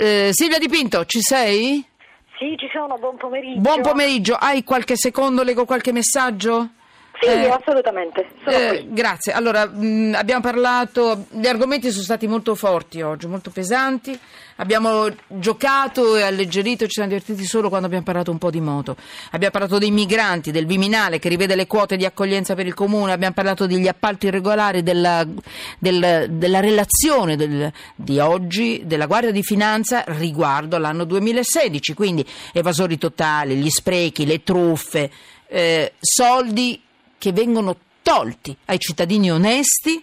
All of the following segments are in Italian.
Eh, Silvia Di Pinto, ci sei? Sì, ci sono, buon pomeriggio. Buon pomeriggio, hai qualche secondo, leggo qualche messaggio? Sì, Eh, assolutamente. Eh, grazie. Allora, mh, abbiamo parlato, gli argomenti sono stati molto forti oggi, molto pesanti. Abbiamo giocato e alleggerito, ci siamo divertiti solo quando abbiamo parlato un po' di moto. Abbiamo parlato dei migranti, del Viminale che rivede le quote di accoglienza per il comune, abbiamo parlato degli appalti irregolari, della, del- della relazione del- di oggi della Guardia di Finanza riguardo all'anno 2016, quindi evasori totali, gli sprechi, le truffe, eh, soldi che vengono tolti ai cittadini onesti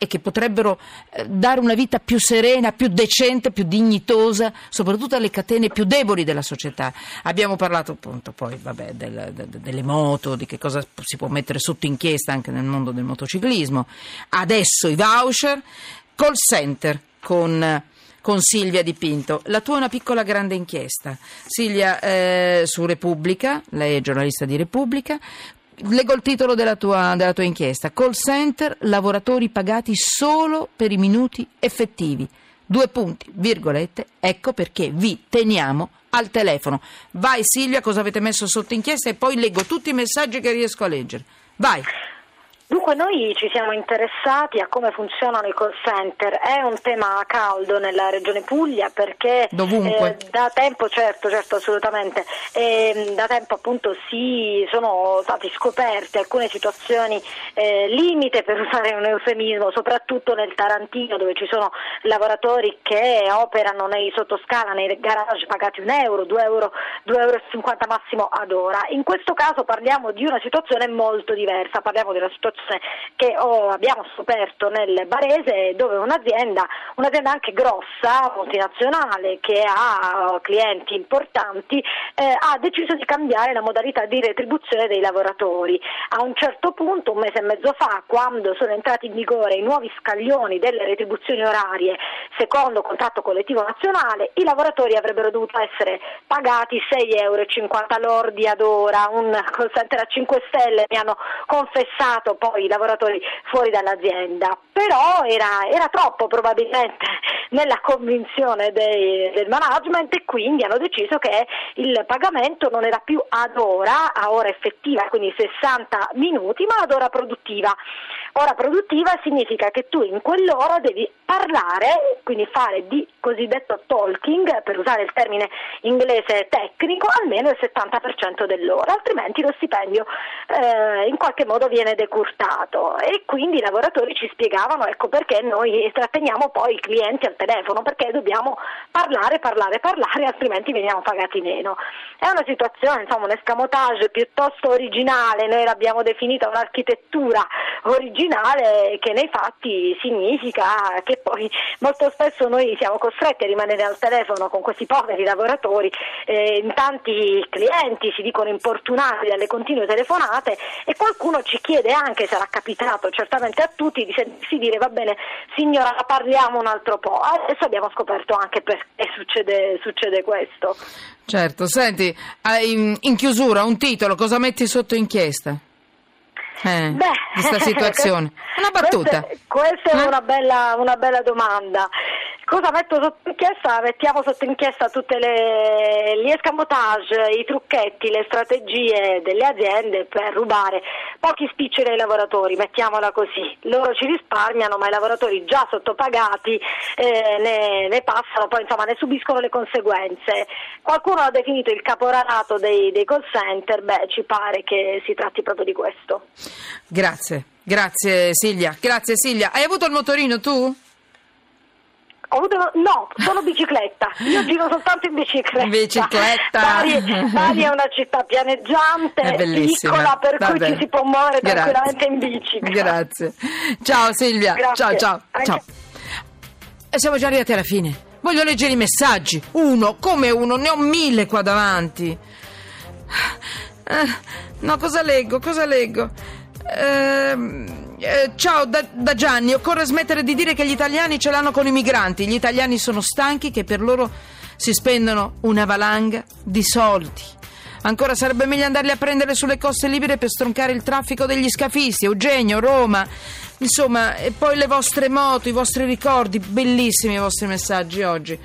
e che potrebbero eh, dare una vita più serena, più decente, più dignitosa, soprattutto alle catene più deboli della società. Abbiamo parlato appunto poi vabbè, del- de- de- delle moto, di che cosa si può mettere sotto inchiesta anche nel mondo del motociclismo. Adesso i voucher, call center con con Silvia Di Pinto. La tua è una piccola grande inchiesta. Silvia, eh, su Repubblica, lei è giornalista di Repubblica. Leggo il titolo della tua, della tua inchiesta. Call center, lavoratori pagati solo per i minuti effettivi. Due punti, virgolette, ecco perché vi teniamo al telefono. Vai Silvia, cosa avete messo sotto inchiesta e poi leggo tutti i messaggi che riesco a leggere. Vai. Dunque noi ci siamo interessati a come funzionano i call center, è un tema caldo nella regione Puglia perché eh, da tempo, certo, certo, assolutamente, ehm, da tempo appunto si sono stati scoperte alcune situazioni eh, limite per usare un eufemismo, soprattutto nel Tarantino dove ci sono lavoratori che operano nei sottoscala, nei garage pagati un euro, 2 euro, 2,50 euro massimo ad ora. In questo caso parliamo di una situazione molto diversa, parliamo di una situazione che oh, abbiamo scoperto nel Barese dove un'azienda, un'azienda anche grossa, multinazionale, che ha oh, clienti importanti, eh, ha deciso di cambiare la modalità di retribuzione dei lavoratori. A un certo punto, un mese e mezzo fa, quando sono entrati in vigore i nuovi scaglioni delle retribuzioni orarie secondo contratto collettivo nazionale, i lavoratori avrebbero dovuto essere pagati 6,50 euro lordi ad ora, un call center a 5 stelle mi hanno confessato poi i lavoratori fuori dall'azienda, però era, era troppo probabilmente nella convinzione dei- del management e quindi hanno deciso che il pagamento non era più ad ora, a ora effettiva, quindi 60 minuti, ma ad ora produttiva. Ora produttiva significa che tu in quell'ora devi parlare, quindi fare di cosiddetto talking, per usare il termine inglese tecnico, almeno il 70% dell'ora, altrimenti lo stipendio eh, in qualche modo viene decurtato e quindi i lavoratori ci spiegavano ecco perché noi tratteniamo poi i clienti al telefono, perché dobbiamo parlare, parlare, parlare, altrimenti veniamo pagati meno. È una situazione, insomma, un escamotage piuttosto originale, noi l'abbiamo definita un'architettura originale che nei fatti significa che poi molto spesso noi siamo costretti a rimanere al telefono con questi poveri lavoratori, eh, in tanti clienti si dicono importunati dalle continue telefonate e qualcuno ci chiede anche, sarà capitato certamente a tutti, di sentirsi dire va bene signora parliamo un altro po', adesso abbiamo scoperto anche perché succede, succede questo. Certo, senti, in chiusura un titolo, cosa metti sotto inchiesta? Eh, Beh, di sta situazione. Una battuta. Questa, questa è Eh? una bella, una bella domanda. Cosa metto sotto inchiesta? Mettiamo sotto inchiesta tutti gli escamotage, i trucchetti, le strategie delle aziende per rubare pochi spiccioli ai lavoratori, mettiamola così. Loro ci risparmiano, ma i lavoratori già sottopagati eh, ne, ne passano, poi insomma ne subiscono le conseguenze. Qualcuno ha definito il caporalato dei, dei call center, beh ci pare che si tratti proprio di questo. Grazie, grazie Silvia, grazie Silvia. Hai avuto il motorino tu? Ho avuto, no, solo bicicletta. Io giro soltanto in bicicletta. Bicicletta. Bari, Bari è una città pianeggiante, piccola, per Va cui ci si può muovere Grazie. tranquillamente in bici. Grazie. Ciao Silvia. Grazie. Ciao, ciao, Anche- ciao. E siamo già arrivati alla fine. Voglio leggere i messaggi. Uno, come uno, ne ho mille qua davanti. Eh, no, cosa leggo? Cosa leggo? Ehm, eh, ciao da, da Gianni, occorre smettere di dire che gli italiani ce l'hanno con i migranti. Gli italiani sono stanchi che per loro si spendono una valanga di soldi. Ancora sarebbe meglio andarli a prendere sulle coste libere per stroncare il traffico degli scafisti. Eugenio, Roma. Insomma, e poi le vostre moto, i vostri ricordi, bellissimi i vostri messaggi oggi.